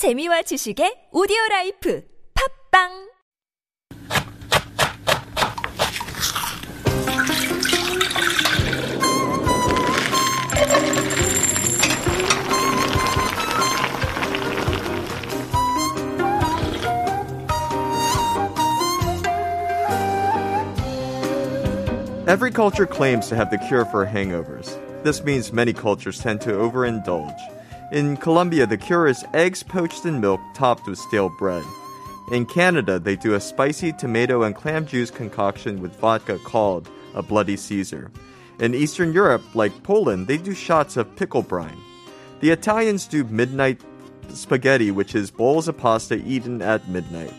재미와 지식의 오디오 라이프 팝빵 Every culture claims to have the cure for hangovers. This means many cultures tend to overindulge. In Colombia, the cure is eggs poached in milk topped with stale bread. In Canada, they do a spicy tomato and clam juice concoction with vodka called a Bloody Caesar. In Eastern Europe, like Poland, they do shots of pickle brine. The Italians do midnight spaghetti, which is bowls of pasta eaten at midnight.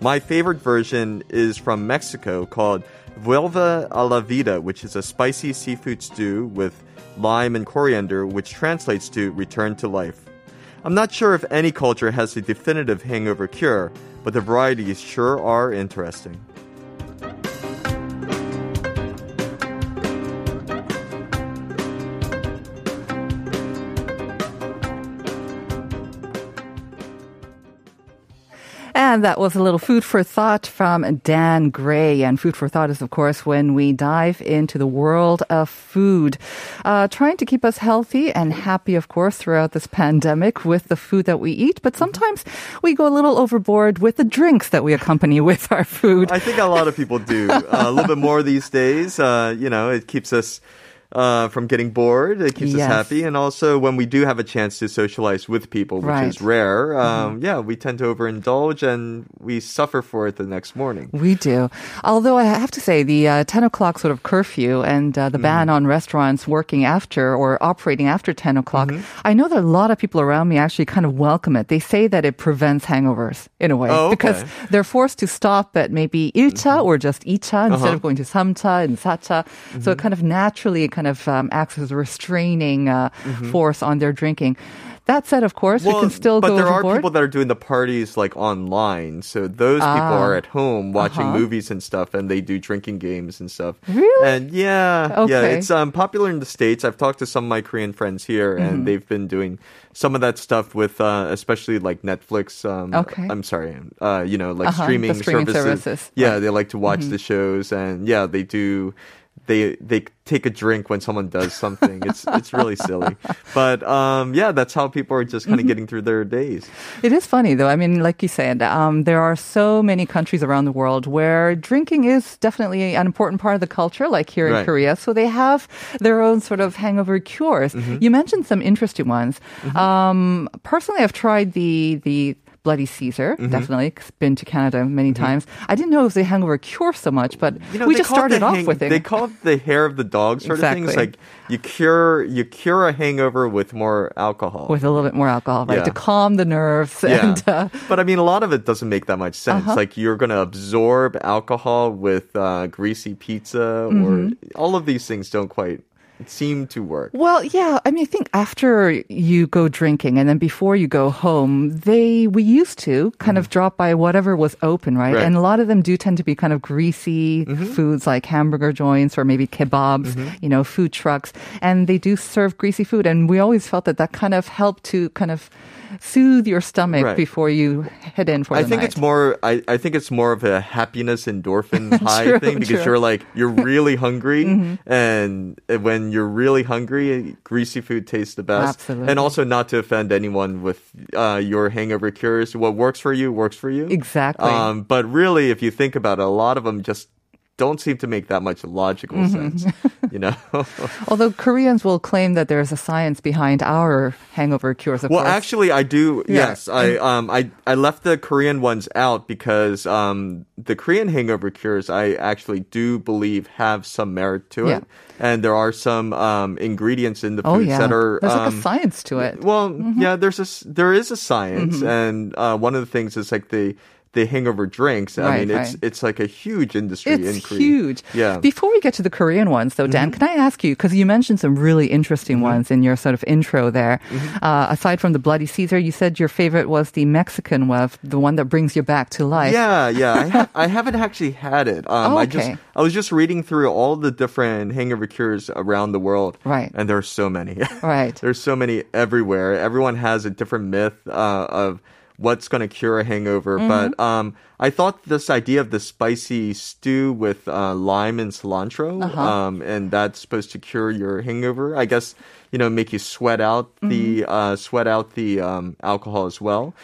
My favorite version is from Mexico called Vuelve a la Vida, which is a spicy seafood stew with lime and coriander, which translates to return to life. I'm not sure if any culture has a definitive hangover cure, but the varieties sure are interesting. And that was a little food for thought from Dan Gray. And food for thought is, of course, when we dive into the world of food, uh, trying to keep us healthy and happy, of course, throughout this pandemic with the food that we eat. But sometimes we go a little overboard with the drinks that we accompany with our food. I think a lot of people do uh, a little bit more these days. Uh, you know, it keeps us uh, from getting bored. It keeps Yes. us happy. And also, when we do have a chance to socialize with people, which is Right. Mm-hmm. rare, um, yeah, we tend to overindulge and we suffer for it the next morning. We do. Although I have to say, the uh, 10 o'clock sort of curfew and uh, the ban on restaurants working after or operating after 10 o'clock, I know that a lot of people around me actually kind of welcome it. They say that it prevents hangovers in a way Oh, because okay. they're forced to stop at maybe 1차 or just 2차 instead of going to 3차 and 4차. So it kind of naturally kind of um, acts as a restraining uh, force on their drinking. That said, of course, we can still but go there overboard. are people that are doing the parties like online. So those people Ah. are at home watching Uh-huh. movies and stuff, and they do drinking games and stuff. Really? And yeah, yeah, it's um, popular in the states. I've talked to some of my Korean friends here, Mm-hmm. and they've been doing some of that stuff with, uh, especially like Netflix. Um, Okay. I'm sorry, uh, you know, like Uh-huh, streaming, streaming services. services, Yeah, right. Mm-hmm. they like to watch the shows, and yeah, they do. They they take a drink when someone does something. It's it's really silly, but um, yeah, that's how people are just kind of Mm-hmm. getting through their days. It is funny though. I mean, like you said, um, there are so many countries around the world where drinking is definitely an important part of the culture, like here in Korea. So they have their own sort of hangover cures. Mm-hmm. You mentioned some interesting ones. Um, personally, I've tried the the Bloody Caesar. Mm-hmm. Definitely been to Canada many times. I didn't know if a hangover cure so much, but You know, we just started off hang- with it. They call it the hair of the dog sort of things. Like you cure you cure a hangover with more alcohol. with a little bit more alcohol, right, Yeah. to calm the nerves. yeah, And, uh, but I mean, a lot of it doesn't make that much sense. Uh-huh. Like you're going to absorb alcohol with uh, greasy pizza, or all of these things don't quite seem to work. Well, yeah. I mean, I think after you go drinking and then before you go home, they, we used to kind of drop by whatever was open, right? Mm-hmm. Right. And a lot of them do tend to be kind of greasy foods like hamburger joints or maybe kebabs, Mm-hmm. you know, food trucks. And they do serve greasy food. And we always felt that that kind of helped to kind of soothe your stomach Right. before you head in for I the think night. it's more. I, I think it's more of a happiness endorphin high True, thing because true. you're like you're really hungry, Mm-hmm. and when you're really hungry, greasy food tastes the best. Absolutely. And also, not to offend anyone with uh, your hangover cures, what works for you works for you. Exactly. Um, but really, if you think about it, a lot of them just don't seem to make that much logical Mm-hmm. sense. You know. Although Koreans will claim that there's a science behind our hangover cures, of Well, course. actually, I do. Yeah. Yes, I um I I left the Korean ones out because um the Korean hangover cures I actually do believe have some merit to it, and there are some um ingredients in the oh, foods yeah. that are There's like a um, science to it. Well, yeah, there's a there is a science, and uh, one of the things is like the the hangover drinks. I Right, mean, it's right. it's like a huge industry in It's Korea. huge. Yeah. Mm-hmm. Before we get to the Korean ones, though, Dan, can I ask you because you mentioned some really interesting ones in your sort of intro there. Mm-hmm. Uh, aside from the Bloody Caesar, you said your favorite was the Mexican one, the one that brings you back to life. Yeah, yeah. I, ha- I haven't actually had it. Um, Oh, I just okay. I was just reading through all the different hangover cures around the world. Right. And there are so many. Right. There's so many everywhere. Everyone has a different myth uh, of what's going to cure a hangover. Mm-hmm. But um, I thought this idea of the spicy stew with uh, lime and cilantro, Uh-huh. um, and that's supposed to cure your hangover. I guess you know make you sweat out the Mm-hmm. uh, sweat out the um, alcohol as well.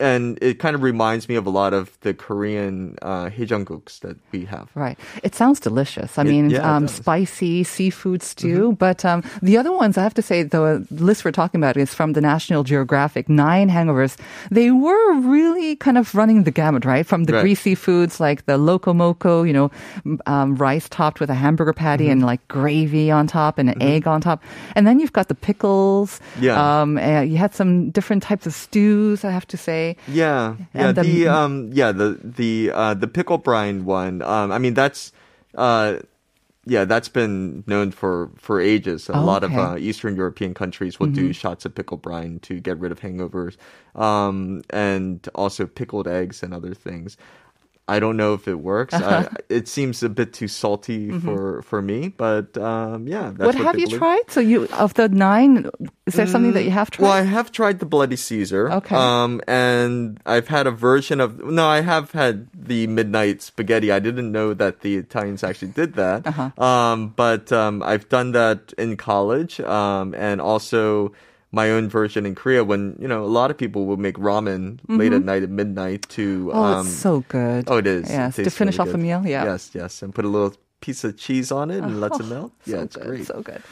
And it kind of reminds me of a lot of the Korean uh, that we have. Right. It sounds delicious. I It- mean, yeah, um. Mm-hmm. spicy seafood stew. But um, the other ones, I have to say, the list we're talking about is from the National Geographic Nine Hangovers. They were really kind of running the gamut, right? From the Right. greasy foods like the loco moco, you know, um, rice topped with a hamburger patty and Mm-hmm. like gravy on top and an egg on top. And then you've got the pickles. Yeah. Um, and you had some different types of stews, I have to say. Yeah, yeah. The- The, um, yeah, the the uh, the pickle brine one. Um, I mean that's, uh, yeah, that's been known for for ages. A Oh, lot of uh, Eastern European countries will do shots of pickle brine to get rid of hangovers, um, and also pickled eggs and other things. I don't know if it works. I, it seems a bit too salty for for me, but um, yeah. That's what have you do. tried? So you of the nine, is there something that you have tried? Well, I have tried the Bloody Caesar. Okay. Um, and I've had a version of no, I have had the Midnight Spaghetti. I didn't know that the Italians actually did that. Uh-huh. Um, but um, I've done that in college. Um, and also my own version in Korea when you know a lot of people will make ramen late at night at midnight to. Mm-hmm. Oh, um, it's so good. Oh, it is. It to finish really off a meal. Yeah. Yes, yes, and put a little piece of cheese on it and lets it melt. Yeah, so it's good, great. So good.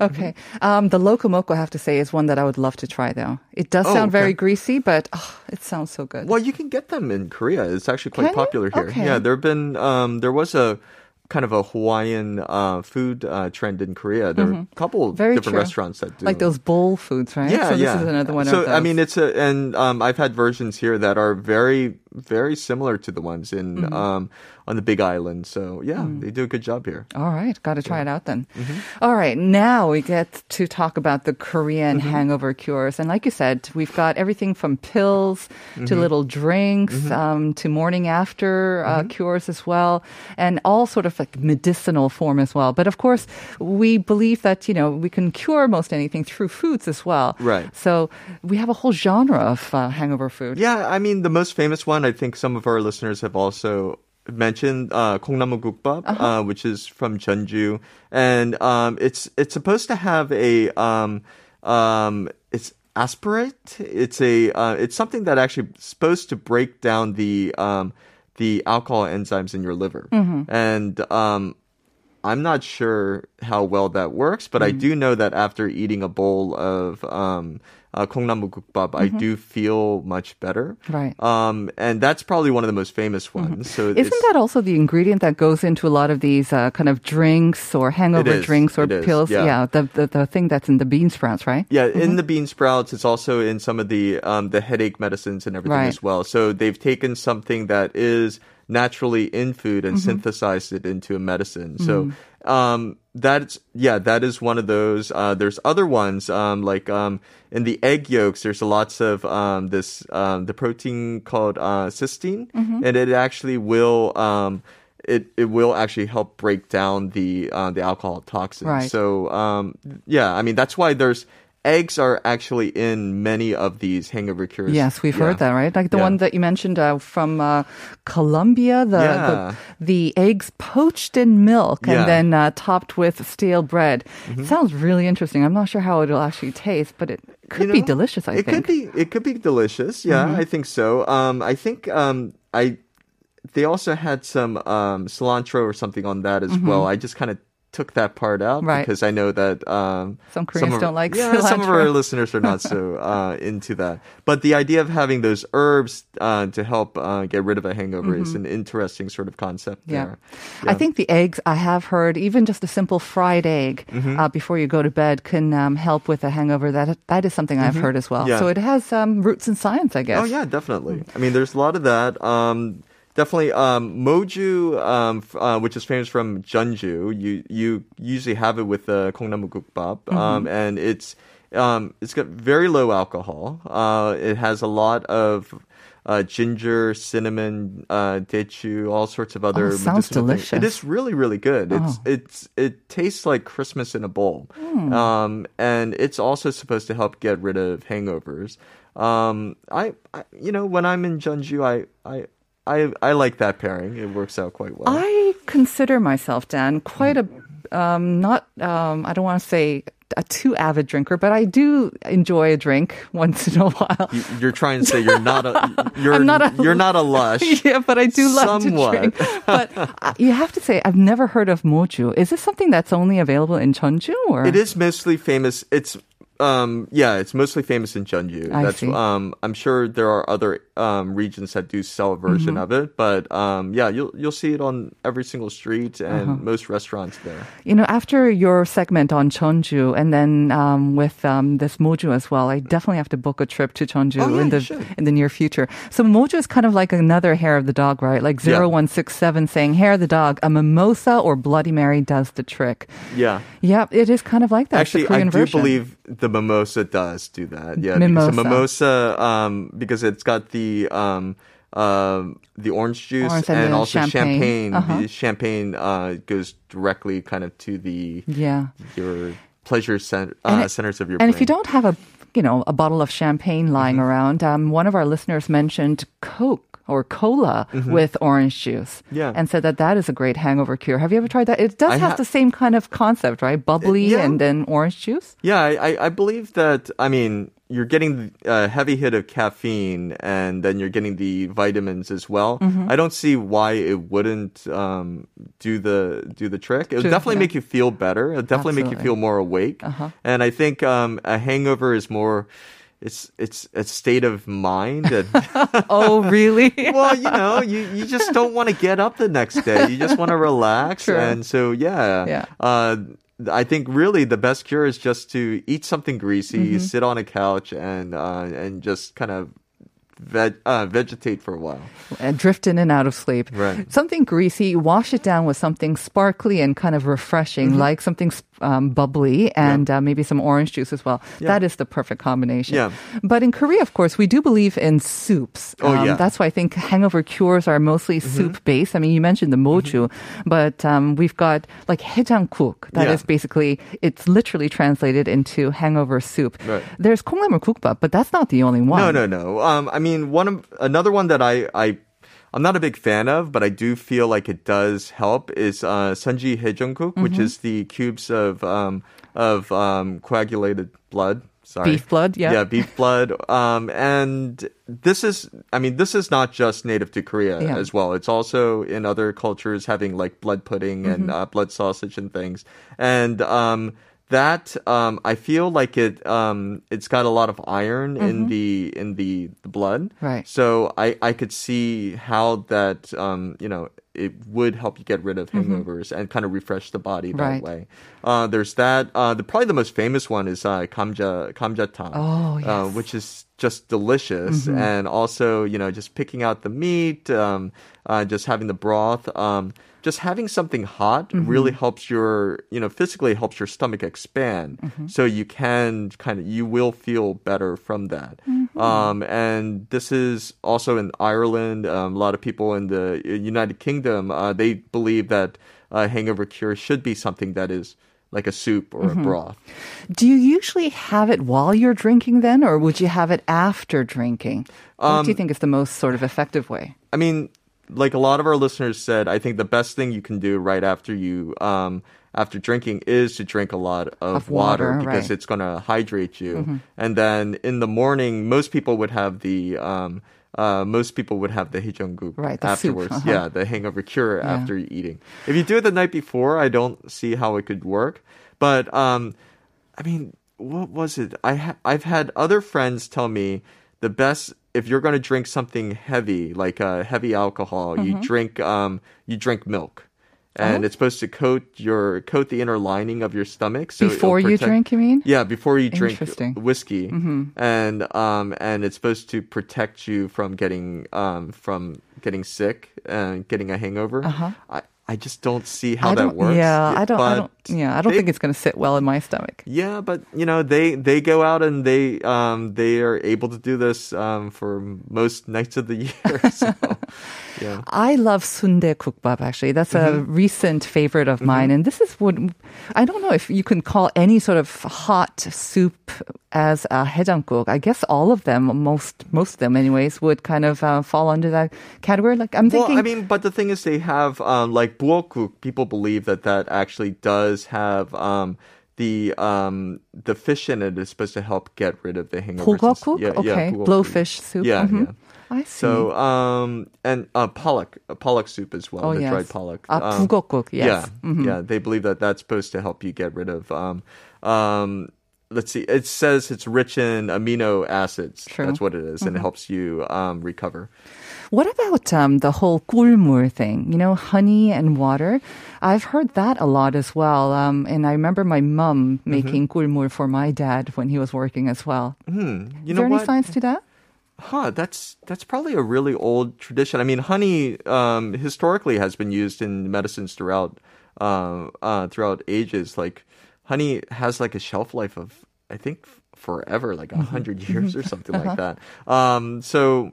Okay. Um, the Locomoco, I have to say, is one that I would love to try, though. It does Oh, sound very greasy, but oh, it sounds so good. Well, you can get them in Korea. It's actually quite Can you? popular here. Okay. Yeah, there've been um, there was a kind of a Hawaiian uh, food uh, trend in Korea. There are a couple Mm-hmm. Very different true. restaurants that do Like those bowl foods, right? Yeah, so this yeah. is another one so. I mean, it's a and um, I've had versions here that are very very similar to the ones in Mm-hmm. um, on the Big Island. So yeah, Mm. they do a good job here. All right, got to try it out then. Mm-hmm. All right, now we get to talk about the Korean Mm-hmm. hangover cures. And like you said, we've got everything from pills to Mm-hmm. little drinks um, to morning after uh, Mm-hmm. cures as well, and all sort of like medicinal form as well. But of course, we believe that, you know, we can cure most anything through foods as well. Right. So we have a whole genre of uh, hangover food. Yeah, I mean the most famous one. I think some of our listeners have also mentioned uh, uh-huh. uh, which is from Jeonju, and um, it's it's supposed to have a um, um, it's aspartate. It's a uh, it's something that actually supposed to break down the um, the alcohol enzymes in your liver, mm-hmm. and um, I'm not sure how well that works, but I Mm. do know that after eating a bowl of um, uh, 콩나물 국밥, I do feel much better. Mm-hmm. Right. Mm-hmm. Um, and that's probably one of the most famous ones. So Isn't it's- that also the ingredient that goes into a lot of these uh, kind of drinks or hangover is. drinks or It is, pills? yeah. the, the the thing that's in the bean sprouts, right? Yeah, in the bean sprouts, it's also in some of the um, the headache medicines and everything Right. as well. So they've taken something that is naturally in food and synthesized it into a medicine. So um, that's yeah, that is one of those. Uh, there's other ones um, like um, in the egg yolks. There's lots of um, this um, the protein called uh, cysteine, and it actually will. Um, it, it will actually help break down the uh, the alcohol toxins. Right. So um, yeah, I mean that's why there's eggs are actually in many of these hangover cures. Yes, we've Yeah. heard that, right? Like the Yeah. one that you mentioned uh, from uh, Colombia, the, Yeah. the the eggs poached in milk. Mm-hmm. and then uh, topped with stale bread. Sounds really interesting. I'm not sure how it'll actually taste, but it could You be delicious. I it think. could be it could be delicious. Yeah, Mm-hmm. I think so. Um, I think um, I they also had some um, cilantro or something on that as Mm-hmm. well. I just kind of took that part out Right. because I know that um, Some Koreans of- don't like yeah, some of our listeners are not so uh, into that. But the idea of having those herbs uh, to help uh, get rid of a hangover is an interesting sort of concept Mm-hmm. Yeah. I think the eggs, I have heard, even just a simple fried egg Mm-hmm. uh, before you go to bed can um, help with a hangover. That That is something I've heard as well. Mm-hmm. Yeah. So it has um, roots in science, I guess. Oh yeah, definitely. I mean, there's a lot of that. Um, definitely, um, moju, um, f- uh, which is famous from Jeonju. You you usually have it with the Kongnamu gukbap, um, and it's um, it's got very low alcohol. Uh, it has a lot of uh, ginger, cinnamon, uh, daechu, all sorts of other. Oh, sounds medicinal things. It delicious. is really, really good. It's it's it tastes like Christmas in a bowl, um, and it's also supposed to help get rid of hangovers. Um, I, I you know when I'm in Jeonju, I I. I, I like that pairing. It works out quite well. I consider myself, Dan, quite a um, not. Um, I don't want to say a too avid drinker, but I do enjoy a drink once in a while. You- You're trying to say you're not a you're I'm not a- you're not a lush. yeah, but I do love Somewhat. to drink. But you have to say, I've never heard of moju. Is this something that's only available in Jeonju? Or It is mostly famous. It's um yeah, it's mostly famous in Jeonju. I That's see. um I'm sure there are other um regions that do sell a version Mm-hmm. of it, but um yeah, you'll you'll see it on every single street and Uh-huh. most restaurants there. You know, after your segment on Jeonju and then um, with um, this Moju as well, I definitely have to book a trip to Jeonju Oh, yeah, in the in the near future. So Moju is kind of like another hair of the dog, right? Like Yeah. 0167 saying hair of the dog, a mimosa or Bloody Mary does the trick. Yeah. Yeah, it is kind of like that. Actually, the Korean I do version. believe the mimosa does do that. Yeah, Mimosa. because the mimosa, um, because it's got the um, um, the orange juice Orange and and, also champagne. champagne. Uh-huh. The champagne uh, goes directly kind of to the Yeah. your pleasure cent- uh, it- centers of your And brain. if you don't have a, you know, a bottle of champagne lying Mm-hmm. around, um, one of our listeners mentioned Coke or cola with orange juice, Mm-hmm. Yeah. and said that that is a great hangover cure. Have you ever tried that? It does I have ha- the same kind of concept, right? Bubbly yeah. and then orange juice. Yeah, I, I- I believe that. I mean, you're getting a heavy hit of caffeine, and then you're getting the vitamins as well. Mm-hmm. I don't see why it wouldn't um, do the do the trick. It would True, definitely yeah. make you feel better. It'll definitely make you feel more awake. Uh-huh. And I think um, a hangover is more. It's it's a state of mind. And, Oh, really? well, you know, you, you just don't want to get up the next day. You just want to relax. True. And so, yeah. Yeah. Uh, I think really the best cure is just to eat something greasy, Mm-hmm. sit on a couch, and uh, and just kind of veg- uh, vegetate for a while. and drift in and out of sleep. Right. Something greasy, wash it down with something sparkly and kind of refreshing, Mm-hmm. like something um, bubbly and uh, maybe some orange juice as well. Yeah. That is the perfect combination. Yeah. But in Korea, of course, we do believe in soups. Um, Oh, yeah. Mm-hmm. That's why I think hangover cures are mostly soup based. I mean, you mentioned the moju, but um, we've got like haejangkuk. That is Yeah. basically, it's literally translated into hangover soup. Right. There's kongnamu kukbap, but that's not the only one. No, no, no. Um, I mean, one of another one that I I I'm not a big fan of, but I do feel like it does help is uh, Sunji Haejungkook, Mm-hmm. which is the cubes of um, of um, coagulated blood. Sorry. Beef blood, yeah. Yeah, beef blood. Um, and this is, I mean, this is not just native to Korea Yeah. as well. It's also in other cultures having like blood pudding and Mm-hmm. uh, blood sausage and things. And um, that um, I feel like it um, it's got a lot of iron in the in the, the blood. Mm-hmm. Right. So I I could see how that um, you know it would help you get rid of hangovers and kind of refresh the body that Mm-hmm. Right. way. Uh, there's that. Uh, the probably the most famous one is uh, kamja kamjatang, Oh, uh, yes. Mm-hmm. which is just delicious, and also you know just picking out the meat, um, uh, just having the broth. Um, just having something hot Mm-hmm. really helps your, you know, physically helps your stomach expand. Mm-hmm. So you can kind of, you will feel better from that. Mm-hmm. Um, and this is also in Ireland. Um, a lot of people in the United Kingdom, uh, they believe that uh, hangover cure should be something that is like a soup or Mm-hmm. a broth. Do you usually have it while you're drinking then, or would you have it after drinking? what Um, do you think is the most sort of effective way? I mean, like a lot of our listeners said, I think the best thing you can do right after you um, after drinking is to drink a lot of, Of water, water, because right. it's going to hydrate you. And then in the morning, most people would have the um, uh, most people would have the hejeongguk Right, the afterwards. uh-huh. Yeah, the hangover cure after eating. If you do it the night before, I don't see how it could work. But um, I mean, what was it? I ha- I've had other friends tell me the best if you're going to drink something heavy, like uh, heavy alcohol, Mm-hmm. you drink um, you drink milk. Oh. And it's supposed to coat your coat the inner lining of your stomach. So Before you drink, you mean? Yeah, before you drink Interesting. Mm-hmm. whiskey, and um, and it's supposed to protect you from getting um, from getting sick and getting a hangover. I I just don't see how. I that don't, works. Yeah, I don't. I don't. Yeah, I don't they- think it's going to sit well in my stomach. yeah, but you know they they go out and they um they are able to do this um for most nights of the year. So, yeah. I love sundae kukbap. Actually, that's a Mm-hmm. recent favorite of mine, and this is what I don't know if you can call any sort of hot soup as a hejangguk. I guess all of them, most most of them, anyways, would kind of uh, fall under that category. Like I'm Well, thinking, I mean, but the thing is, they have um, like buokuk. People believe that that actually does have um, the um, the fish in it is supposed to help get rid of the hangovers. and. Yeah, yeah, okay, bulgokkuk. blowfish soup. Yeah, Mhm. yeah. I see. So um, and uh, pollock, uh, pollock soup as well. oh the yes, dried pollock. Ah, Um, bulgokkuk, Yes. Mm-hmm. Yeah, yeah. They believe that that's supposed to help you get rid of. Um, um, let's see. It says it's rich in amino acids. True. Mm-hmm. That's what it is, and it helps you um, recover. What about um, the whole 꿀물 thing? You know, honey and water. I've heard that a lot as well. Um, and I remember my mum Mm-hmm. making 꿀물 for my dad when he was working as well. Hmm. You Is know there any what? science to that? Huh, that's that's probably a really old tradition. I mean, honey um, historically has been used in medicines throughout uh, uh, throughout ages. Like honey has like a shelf life of I think forever, like a 100 years or something like that. Um, so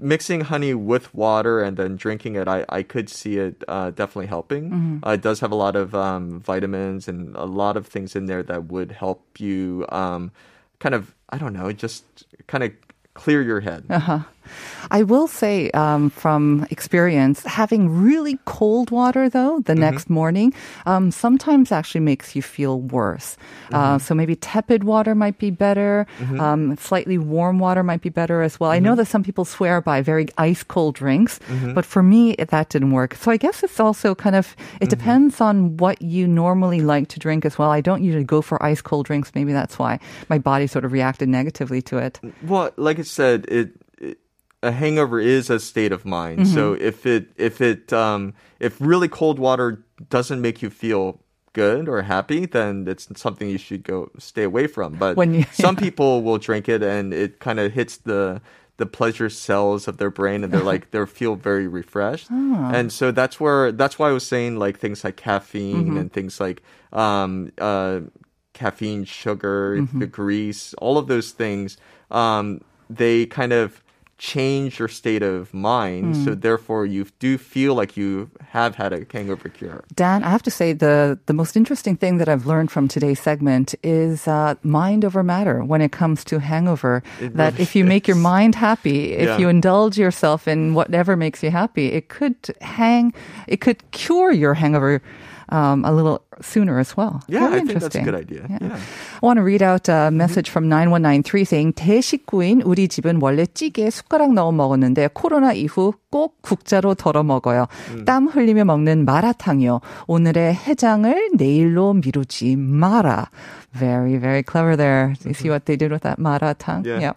mixing honey with water and then drinking it, I, I could see it uh, definitely helping. Uh, it does have a lot of um, vitamins and a lot of things in there that would help you um, kind of I don't know, just kind of clear your head. Uh-huh. I will say um, from experience, having really cold water though the next morning um, sometimes actually makes you feel worse. Uh, so maybe tepid water might be better. Um, slightly warm water might be better as well. I know that some people swear by very ice cold drinks, but for me that didn't work. So I guess it's also kind of it depends on what you normally like to drink as well. I don't usually go for ice cold drinks. Maybe that's why my body sort of reacted negatively to it. Well, like I said, it a hangover is a state of mind. So if it if it um if really cold water doesn't make you feel good or happy, then it's something you should go stay away from. But When you- some people will drink it and it kind of hits the the pleasure cells of their brain and they're like they feel very refreshed. And so that's where that's why I was saying like things like caffeine and things like um uh caffeine, sugar, the grease, all of those things, um, they kind of change your state of mind. So therefore, you do feel like you have had a hangover cure. Dan, I have to say the the most interesting thing that I've learned from today's segment is uh, mind over matter when it comes to hangover. It that really if you make your mind happy, if Yeah. you indulge yourself in whatever makes you happy, it could hang, it could cure your hangover Um, a little sooner as well. Yeah, Very I think that's a interesting. good idea. Yeah. I want to read out a message from 9193 saying 대식구인 우리 집은 원래 찌개에 숟가락 넣어 먹었는데 코로나 이후 꼭 국자로 덜어 먹어요. 땀 흘리며 먹는 마라탕이요. 오늘의 해장을 내일로 미루지 마라. Very, very clever there. You see what they did with that maratang? Yeah.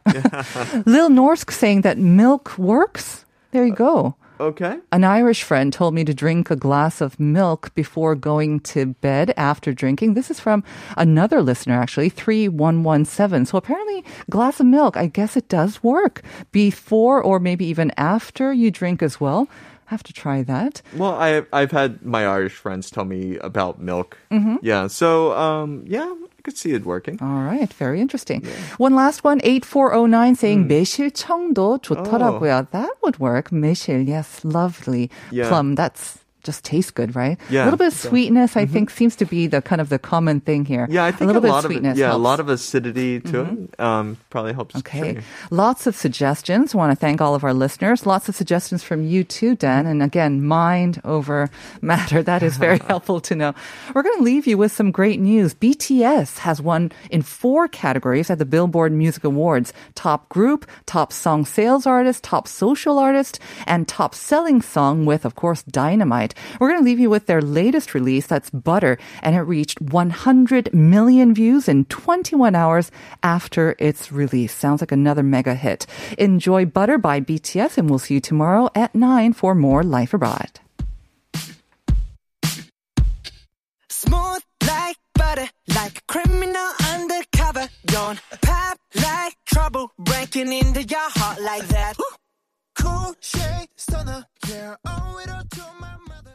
Lil Norsk saying that milk works. There you go. Okay. An Irish friend told me to drink a glass of milk before going to bed after drinking. This is from another listener, actually, 3117. So apparently, glass of milk, I guess it does work before or maybe even after you drink as well. Have to try that. Well, I I've had my Irish friends tell me about milk. Mm-hmm. Yeah. So um, yeah, I could see it working. All right, very interesting. One last one, 8409 saying Hmm. 매실청도 좋더라고요. That would work. 매실, yes, lovely. Yeah. Plum, that's just tastes good, right? Yeah, A little bit of so- sweetness, I think, seems to be the kind of the common thing here. Yeah, I think a little bit lot of sweetness. of yeah, helps. a lot of acidity to it um, probably helps. Okay. too. Lots of suggestions. want to thank all of our listeners. Lots of suggestions from you too, Dan. And again, mind over matter. That is very helpful to know. We're going to leave you with some great news. BTS has won in four categories at the Billboard Music Awards. Top group, top song sales artist, top social artist, and top selling song with, of course, Dynamite. We're going to leave you with their latest release. That's Butter. And it reached 100 million views in 21 hours after its release. Sounds like another mega hit. Enjoy Butter by BTS, and we'll see you tomorrow at 9 for more Life Abroad. Smooth like butter, like a criminal undercover. Don't pop like trouble, breaking into your heart like that. Cool shade stunner, yeah, owe it all to my mother.